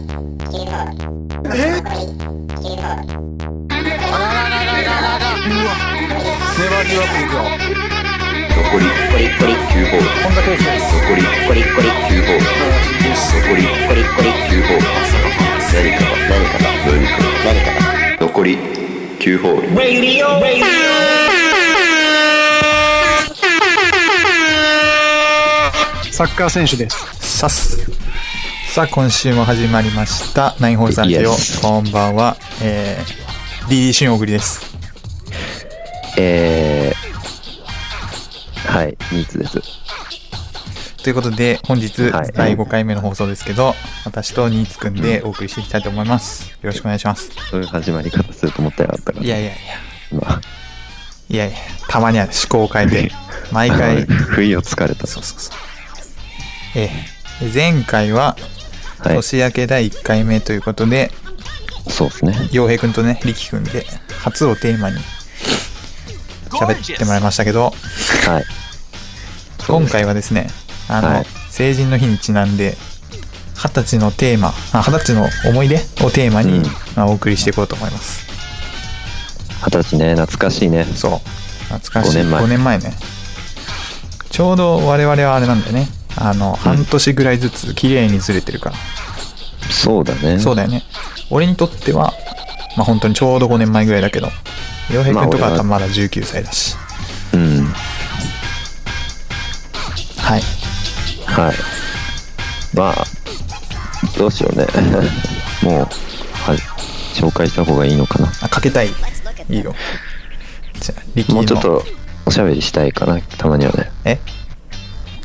粘りよくいくよ残り9ホール本田圭佑です残り9ホール残り9ホール何かが何かが何かが何かが残り9ホールサッカー選手です。さすさあ今週も始まりました。ナインホールさんですよ。Yes こんばんは。えー、DD シュンオグリです。えー、はいニーツです。ということで本日はい。第5回目の放送ですけど、私とニーツくんでお送りしていきたいと思います。よろしくお願いします。そういう始まり方すると思ったらあったから。いやいやいや。まあ。いやいやたまには思考を変えて毎回。不意をつかれた。そうそうそう。えー前回ははい。年明け第1回目ということで、そうですね。洋平くんとね力くんで初をテーマに喋ってもらいましたけどはい。今回はですねあの、はい。成人の日にちなんで二十歳のテーマあ二十歳の思い出をテーマに、うん。まあ、お送りしていこうと思います。二十歳ね懐かしいね。そう。懐かしい。5年前。5年前ね。ちょうど我々はあれなんだよねあの、半年ぐらいずつ綺麗にずれてるから、そうだね。そうだよね。俺にとってはまあ本当にちょうど5年前ぐらいだけど洋平くんとかはまだ19歳だし。うん。はい。はい。まあ、どうしようね。もう、は紹介した方がいいのかな。あかけたい。いいよ。じゃあ力の。もうちょっとおしゃべりしたいかな、たまにはね。え？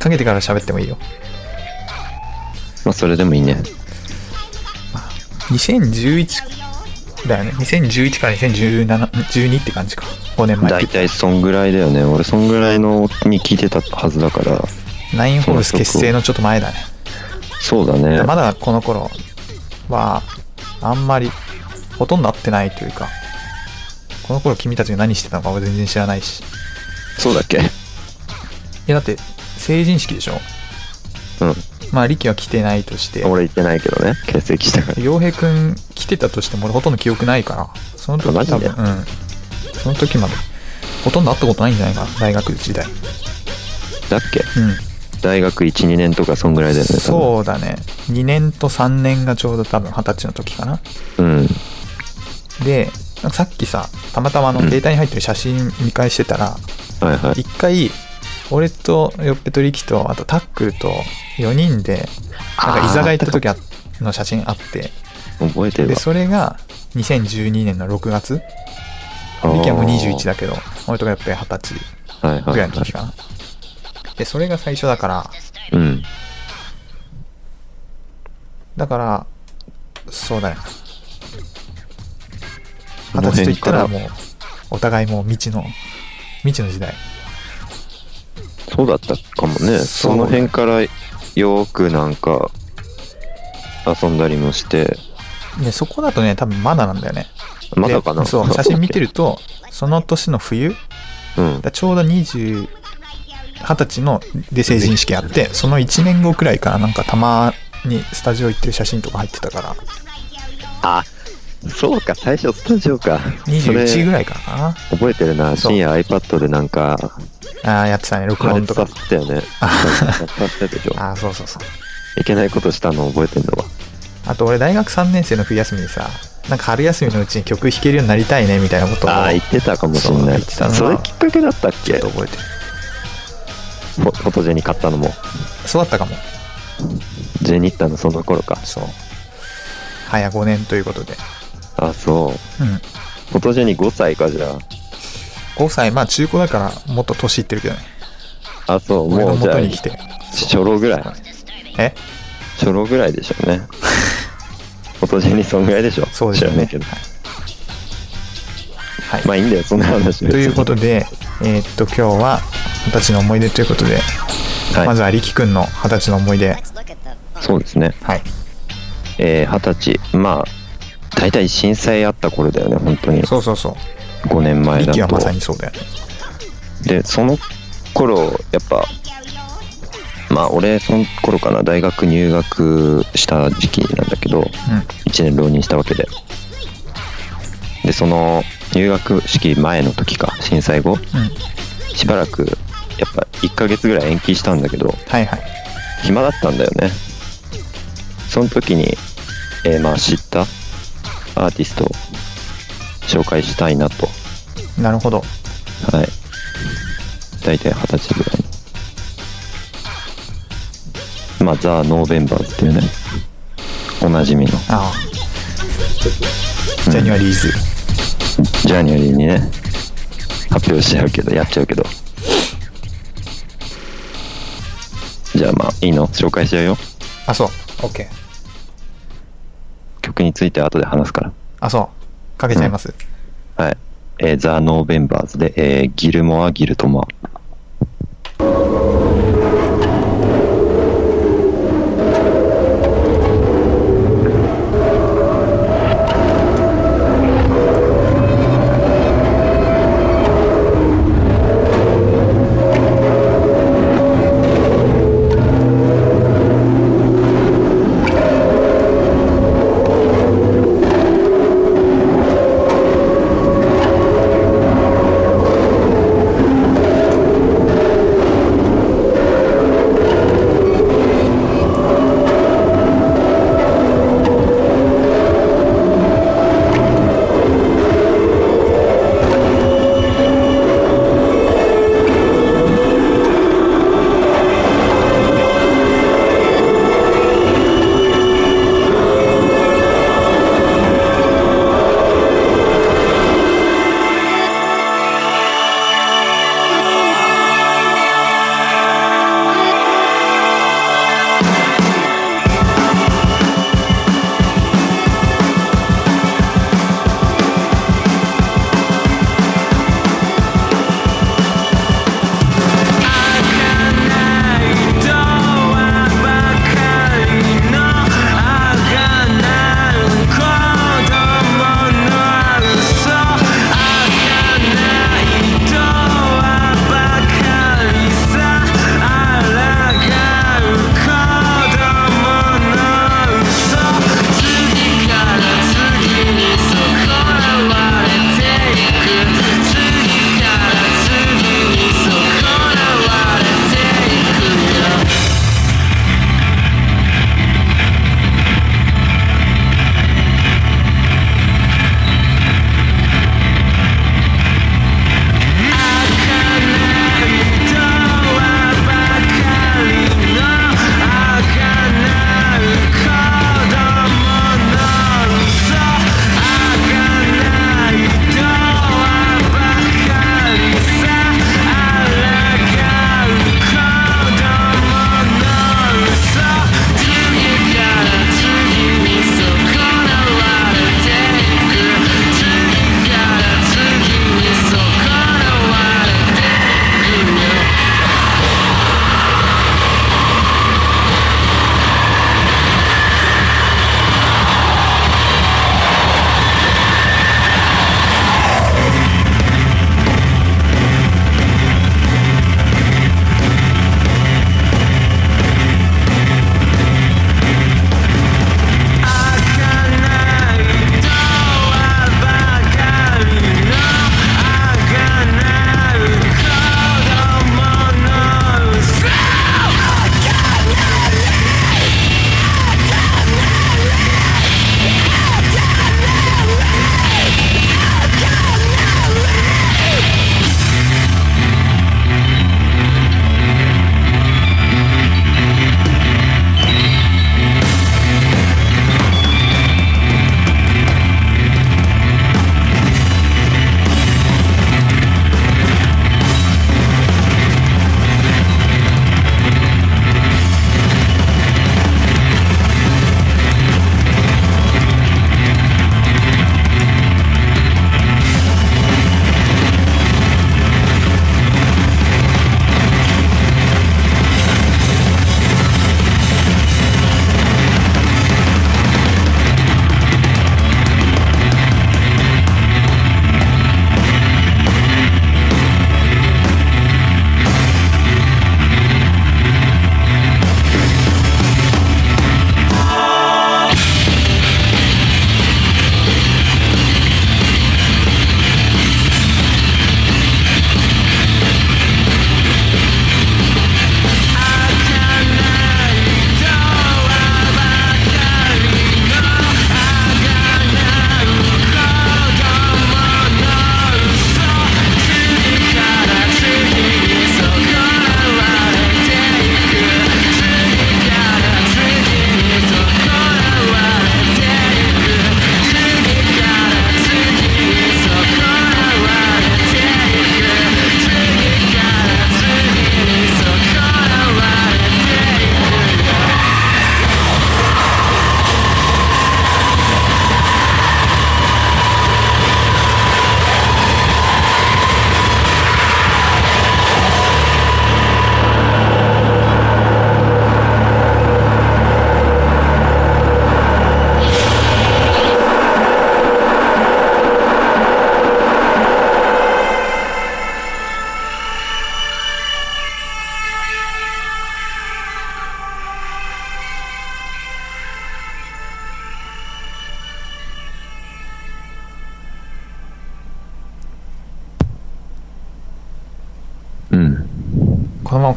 かけてから喋ってもいいよまあ、それでもいいね。2011だよね2011から201712って感じか5年前大体そんぐらいだよね。俺、そんぐらいのに聞いてたはずだから。ナインホールス結成のちょっと前だねそうだね。まだこの頃はあんまりほとんど会ってないというかこの頃君たちが何してたのか俺全然知らないしいそうだっけ？やだって成人式でしょ？うん。まあ力は来てないとして俺行ってないけどね。欠席したから。洋平くん来てたとしても俺ほとんど記憶ないからその時マジで？多分うんその時までほとんど会ったことないんじゃないかな？大学時代だっけ？うん大学1、2年とかそんぐらいだよね。う。そうだね2年と3年がちょうど多分二十歳の時かなうん。でなんかさっきさたまたまあのうん携帯に入ってる写真見返してたらはいはい。一回俺とよっぺと力とあとタックルと4人でなんか居酒屋行った時あの写真あって。で覚えてるわ。それが2012年の6月。あー。力はもう21だけど俺とかやっぱり二十歳。はいはい、ぐらいはいの時かな。でそれが最初だから。うん。だからそうだよこの二十歳と言ったら辺もうお互いもう未知の未知の時代そうだったかもね。その辺からよーくなんか遊んだりもして、でそこだとね多分まだなんだよね。まだかな？でそう 写真見てるとその年の冬うん。だちょうど20 20歳ので成人式あってその1年後くらいからなんかたまにスタジオ行ってる写真とか入ってたから。あ、そうか、最初スタジオか。それ21ぐらいかな覚えてるな。深夜 iPad でなんか、ああやってたね録音とかさせたよね。させたでしょ。ああそうそうそういけないことしたの覚えてんだわ。あと俺大学3年生の冬休みにさなんか春休みのうちに曲弾けるようになりたいねみたいなことをああ、言ってたかもしんない。そそれきっかけだったっちょけ？っと覚えてるフォトジェニ買ったのも。そうだったかもジェニッタのその頃か。そう早5年ということであ、そう。うんフォトジェニ5歳か、じゃ5歳まあ中古だからもっと年いってるけどねあ。あ、そう。もうじゃあ元に来て初老ぐらい。え？初老ぐらいでしょうね。フォトジェニそんぐらいでしょ。そうですよね知らないけど。はい、まあいいんだよ、そんな話はということでえーっと今日は二十歳の思い出ということで、はいまずは力くんの二十歳の思い出そうですね。はいえー、二十歳。まあ、大体震災あった頃だよね、本当に。そうそうそう。5年前だと。力はまさにそうだよね。で、その頃、やっぱ、まあ俺その頃かな大学入学した時期なんだけどうん。1年浪人したわけで。でその入学式前の時か震災後。うん。しばらくやっぱ1ヶ月ぐらい延期したんだけどはいはい。暇だったんだよね。その時に、えーまあ知ったアーティストを紹介したいなと。なるほど。はい。大体二十歳ぐらいにまあザ・ノーベンバーズっていうね。おなじみの。ああ。 Januarys。January にね。発表しちゃうけどやっちゃうけど。じゃあまあいいの？紹介しちゃうよ。あそう。OK 曲について後で話すからあそうかけちゃいます、はい。えーザ・ノーベンバーズで、えーギルモア・ギルトモア。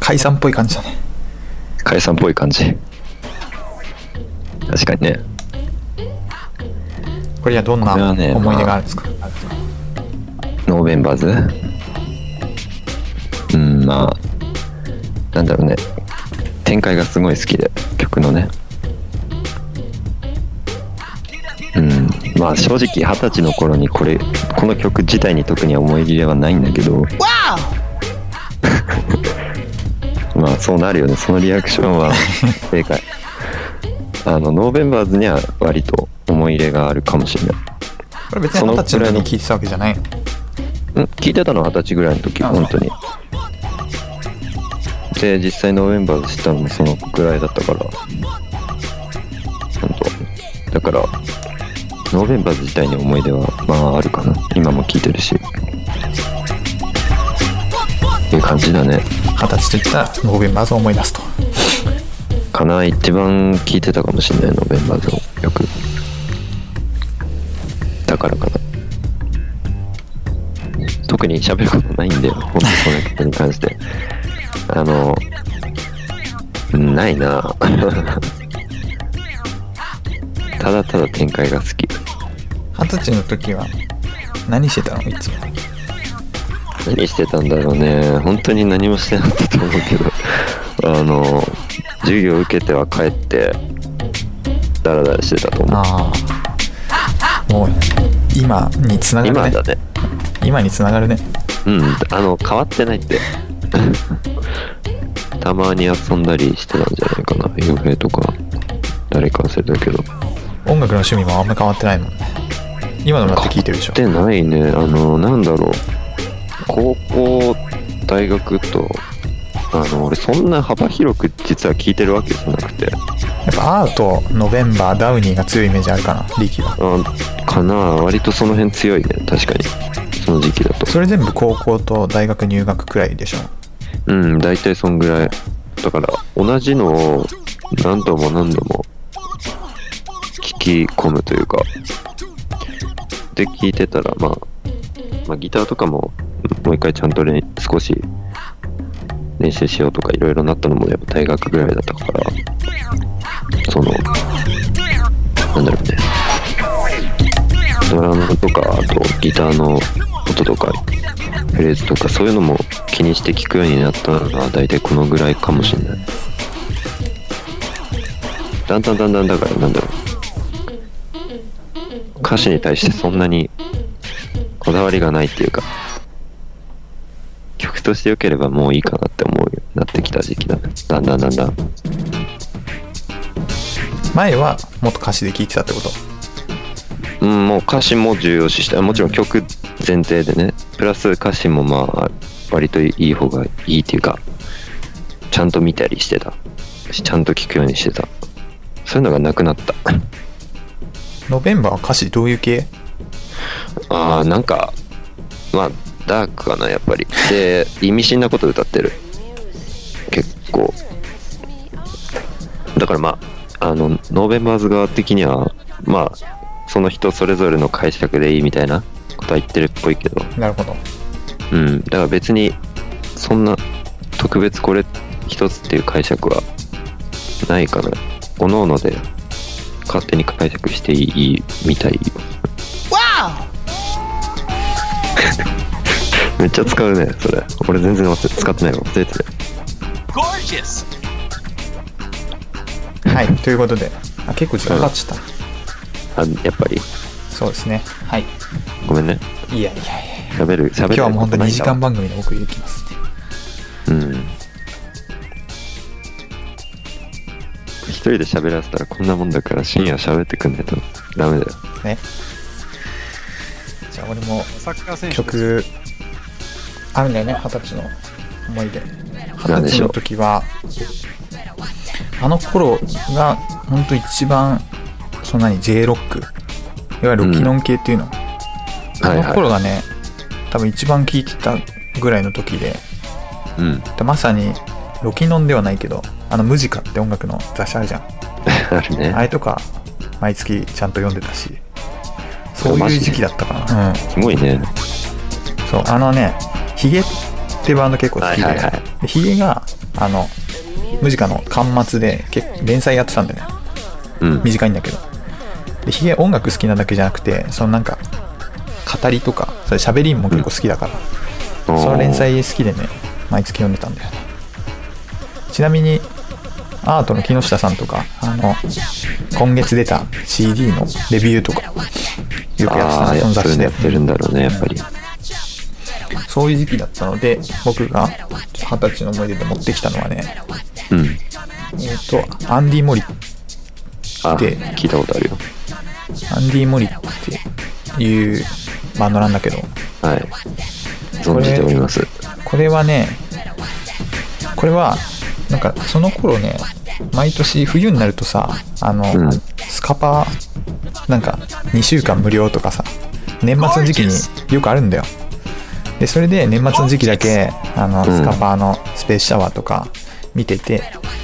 解散っぽい感じだね。解散っぽい感じ。確かにね。これにはどんな思い出があるんですか、ノーベンバーズ？うん、まあ、なんだろうね。展開がすごい好きで、曲のね。うん、まあ正直二十歳の頃にこれ、この曲自体に特に思い入れはないんだけど、まあそうなるよね。そのリアクションは。正解。あの、ノーベンバーズには割と思い入れがあるかもしれない。これ別に二十歳の時に聞いてたわけじゃないの？うん聞いてたのは二十歳ぐらいの時あ本当に。で実際ノーベンバーズ知ったのもそのぐらいだったから。本当。だからノーベンバーズ自体に思い出はまああるかな。今も聞いてるし。いう感じだね二十歳といったらノーベンバーズを思い出すと。かな一番聞いてたかもしれないノーベンバーズをよく。だからかな。特に喋ることないんだよ本当この曲に関して。あのうんないな。ただただ展開が好き。二十歳の時は何してたのいつも？何してたんだろうね本当に何もしてなかったと思うけど あの授業受けては帰ってダラダラしてたと思うああ。もう今につながるね。今だね今につながるね。うん、あの、変わってないって。たまに遊んだりしてたんじゃないかな。洋平とか、誰か忘れたけど。音楽の趣味もあんま変わってないもんね。今のもだって聞いてるでしょ。変わってないね。あの、なんだろう。高校、大学と、あの、俺そんな幅広く実は聞いてるわけじゃなくて、やっぱアート、ノベンバー、ダウニーが強いイメージあるかな、力は。あかな割とその辺強いね。確かに。その時期だと。それ全部高校と大学入学くらいでしょ？うん、大体そんぐらい。だから、同じのを何度も何度も聞き込むというか、で聞いてたら、まあ、まあ、ギターとかももう一回ちゃんと少し練習しようとかいろいろなったのもやっぱ大学ぐらいだったから、その、なんだろうね。ドラムとか、あとギターの音とか、フレーズとかそういうのも気にして聞くようになったのは大体このぐらいかもしれない。だんだんだんだんだからなんだろう。歌詞に対してそんなにこだわりがないっていうか、として良ければもういいかなって思うようになってきた時期だね。だんだんだんだん。前はもっと歌詞で聴いてたってこと？うん、もう歌詞も重要視して、もちろん曲前提でね、プラス歌詞もまあ、割といい方がいいっていうか、ちゃんと見たりしてた。しちゃんと聞くようにしてた。そういうのがなくなった。ノベンバーは歌詞どういう系？ああ、なんか、まあ、ダークかな、やっぱり。で、意味深なこと歌ってる。結構。だからまあ、あの、ノーベンバーズ側的には、まあ、その人それぞれの解釈でいいみたいなことは言ってるっぽいけど、なるほど。うん、だから別に、そんな、特別これ一つっていう解釈は、ないかな。各々で、勝手に解釈していいみたいよ。めっちゃ使うね、それ。俺全然使ってないわ。忘れてたよ Gorgeous! はい、ということで、あ結構時間かかっちゃった。あ、やっぱり。そうですね。はい。ごめんね。いやいやいや。喋る、喋る。今日はもう本当に2時間ば。番組でお送りできますんで。うん。一人で喋らせたらこんなもんだから深夜喋ってくんないとダメだよ。ね。じゃあ俺もサッカー選手です曲あるんだよね二十歳の思い出。二十歳の時は。あの頃が本当一番そんなに J ロック。いわゆるロキノン系っていうの、あのはい。はい。頃がね多分一番聴いてたぐらいの時で。うん。でまさにロキノンではないけどあのムジカって音楽の雑誌あるじゃん。あるね。あ。れとか毎月ちゃんと読んでたし。そういう時期だったかな。うん。すごいね。そうあのねヒゲってバンド結構好きで,、はいはいはい。でヒゲがあのムジカの巻末で結連載やってたんだよね。うん。短いんだけど。でヒゲ音楽好きなだけじゃなくてそのなんか語りとかそれ喋りも結構好きだから、その連載好きでね毎月読んでたんだよね。ちなみにアートの木下さんとかあの今月出た CD のレビューとかよくやってたねその雑誌で。やってるんだろうね、やっぱり。そういう時期だったので僕が二十歳の思い出で持ってきたのはねうん。えっ、とアンディ・モリあ、で聞いたことあるよ。アンディ・モリっていうバンドなんだけどはい。存じております。これはねこれはなんかその頃ね毎年冬になるとさあの、うんスカパーなんか2週間無料とかさ年末の時期によくあるんだよでそれで年末の時期だけあのうんスカパーのスペースシャワーとか見てて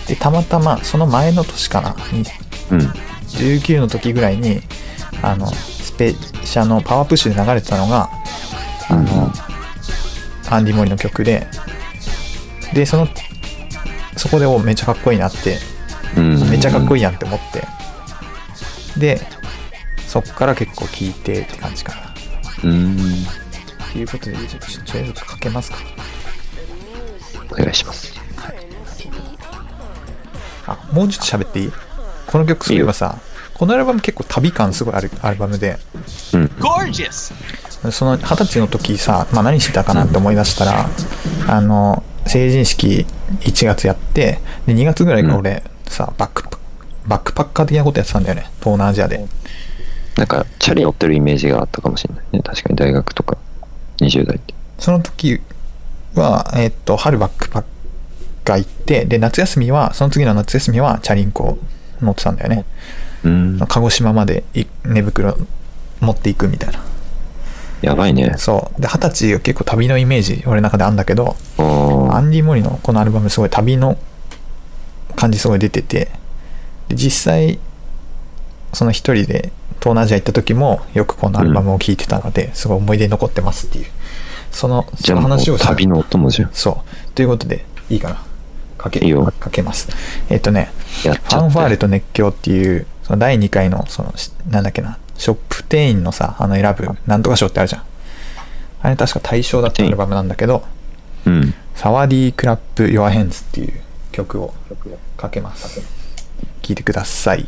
でたまたまその前の年かなにうん。19の時ぐらいにあのスペシャのパワープッシュで流れてたのがあの、アンディ・モリの曲ででそのそこでおめっちゃかっこいいなってうん。めっちゃかっこいい。やんって思ってでそっから結構聴いてって感じかなうん。ということでちょっとあえずかけますか。お願いします。あもうちょっと喋っていい？この曲そういえばさこのアルバム結構旅感すごいあるアルバムで。うん。その二十歳の時さ、まあ、何してたかなって思い出したら、あの成人式1月やってで2月ぐらいから俺、さバックパバックパッカー的なことやってたんだよね。東南アジアで。なんか、チャリ乗ってるイメージがあったかもしれないね。確かに大学とか、20代って。その時は、えっと春バックパッカー行ってで夏休みはその次の夏休みはチャリンコ乗ってたんだよねうん。鹿児島までい寝袋持っていくみたいなやばいね。そうで二十歳が結構旅のイメージ俺の中であるんだけどあアあ。ンディ・モリのこのアルバムすごい旅の感じすごい出ててで実際その一人で東南アジア行った時もよくこのアルバムを聴いてたので、すごい思い出に残ってますっていうそのその話を旅のお供じゃん。そうということでいいかなかけいいよかけますえっとねフ。ァンファーレと熱狂っていうその第2回のそのしなんだっけなショップ店員のさあの選ぶなんとか賞ってあるじゃんあれ確か大賞だったアルバムなんだけどうん。サワディークラップ・ヨア・ヘンズっていう曲をかけます。聴いてください。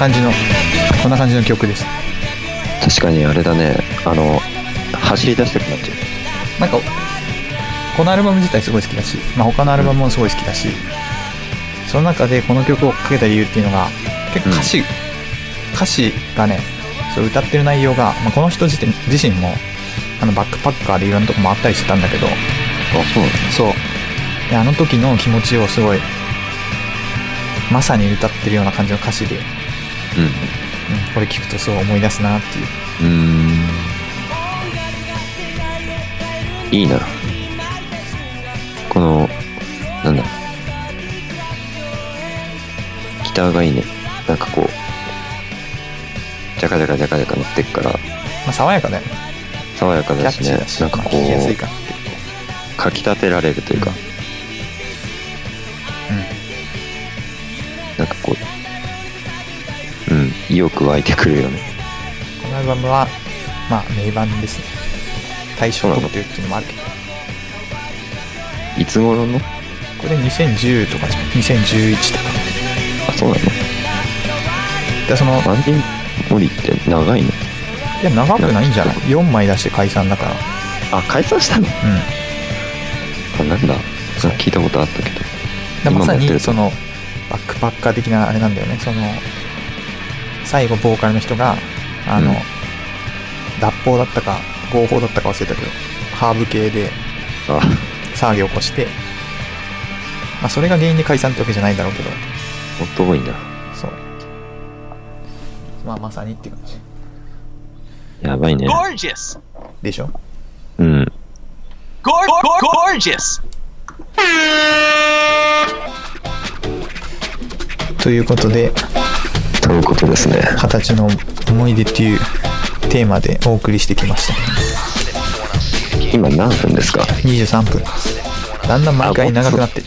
感じの、こんな感じの曲です。確かにあれだね。あの、走り出したくなっちゃう。なんか、このアルバム自体すごい好きだし、まあ、他のアルバムもすごい好きだし、その中でこの曲をかけた理由っていうのが、結構歌詞、歌詞がね、そう歌ってる内容が、まあ、この人自身自身も、あのバックパッカーでいろんなとこ回ったりしてたんだけど、あ、そうなんだ。そう。であの時の気持ちをすごいまさに歌ってるような感じの歌詞で、うん、これ聞くとそう思い出すなっていううん。いいな。この、なんだ。ギターがいいね。なんかこう、ジャカジャカジャカジャカ乗ってっから、まあ、爽やかだよね爽やかだしねなんかこうか、かき立てられるというか、なん意欲湧いてくるよね。このアルバムはまあ名盤ですね。対象特典っていうのもあるけど。いつ頃の？これ2010とかじゃん。2011とか。あ、そうなの？でそのマンディモリって長いの？いや長くないんじゃない？4枚出して解散だから。あ、解散したの？うん。あ、なんだ？聞いたことあったけど。でまさにそのバックパッカー的なあれなんだよね。その最後ボーカルの人があの、うん脱法だったか合法だったか忘れたけどハーブ系であ、騒ぎを起こして、まあ、それが原因で解散ってわけじゃないだろうけどもっと多いんだ。そうまあまさにっていう感じやばいね。でしょ？うん。Gor- gor- gorgeous. ということでということですね。二十歳の思い出っていうテーマでお送りしてきました。今何分ですか？23分。だんだん毎回長くなってる。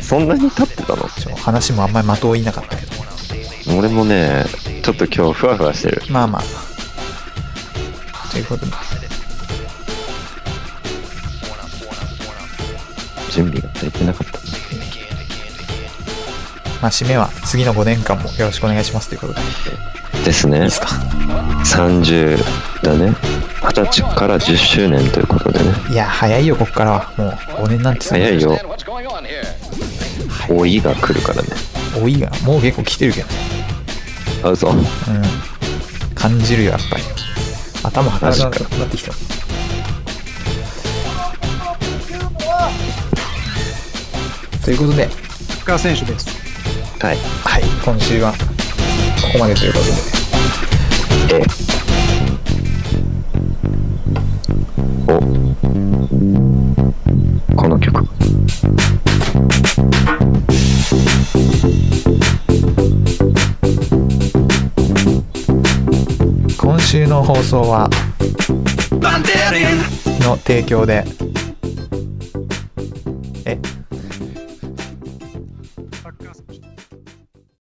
そんなに経ってたの？話もあんまり的を言いなかったけど。俺もね、ちょっと今日ふわふわしてる。まあまあ。ということで。準備が足りてなかった。まあ締めは次の5年間もよろしくお願いしますということでいですねいで。すか30だね。20歳から10周年ということでね。いや早いよこっからはもう5年なんて早いよ。老いが来るからね。多いがもう結構来てるけどねあ、嘘。うん感じるよやっぱり頭働かなくなってきたということでサッカー選手です。はい。はい。今週はここまでということで。え。お。この曲。今週の放送はの提供で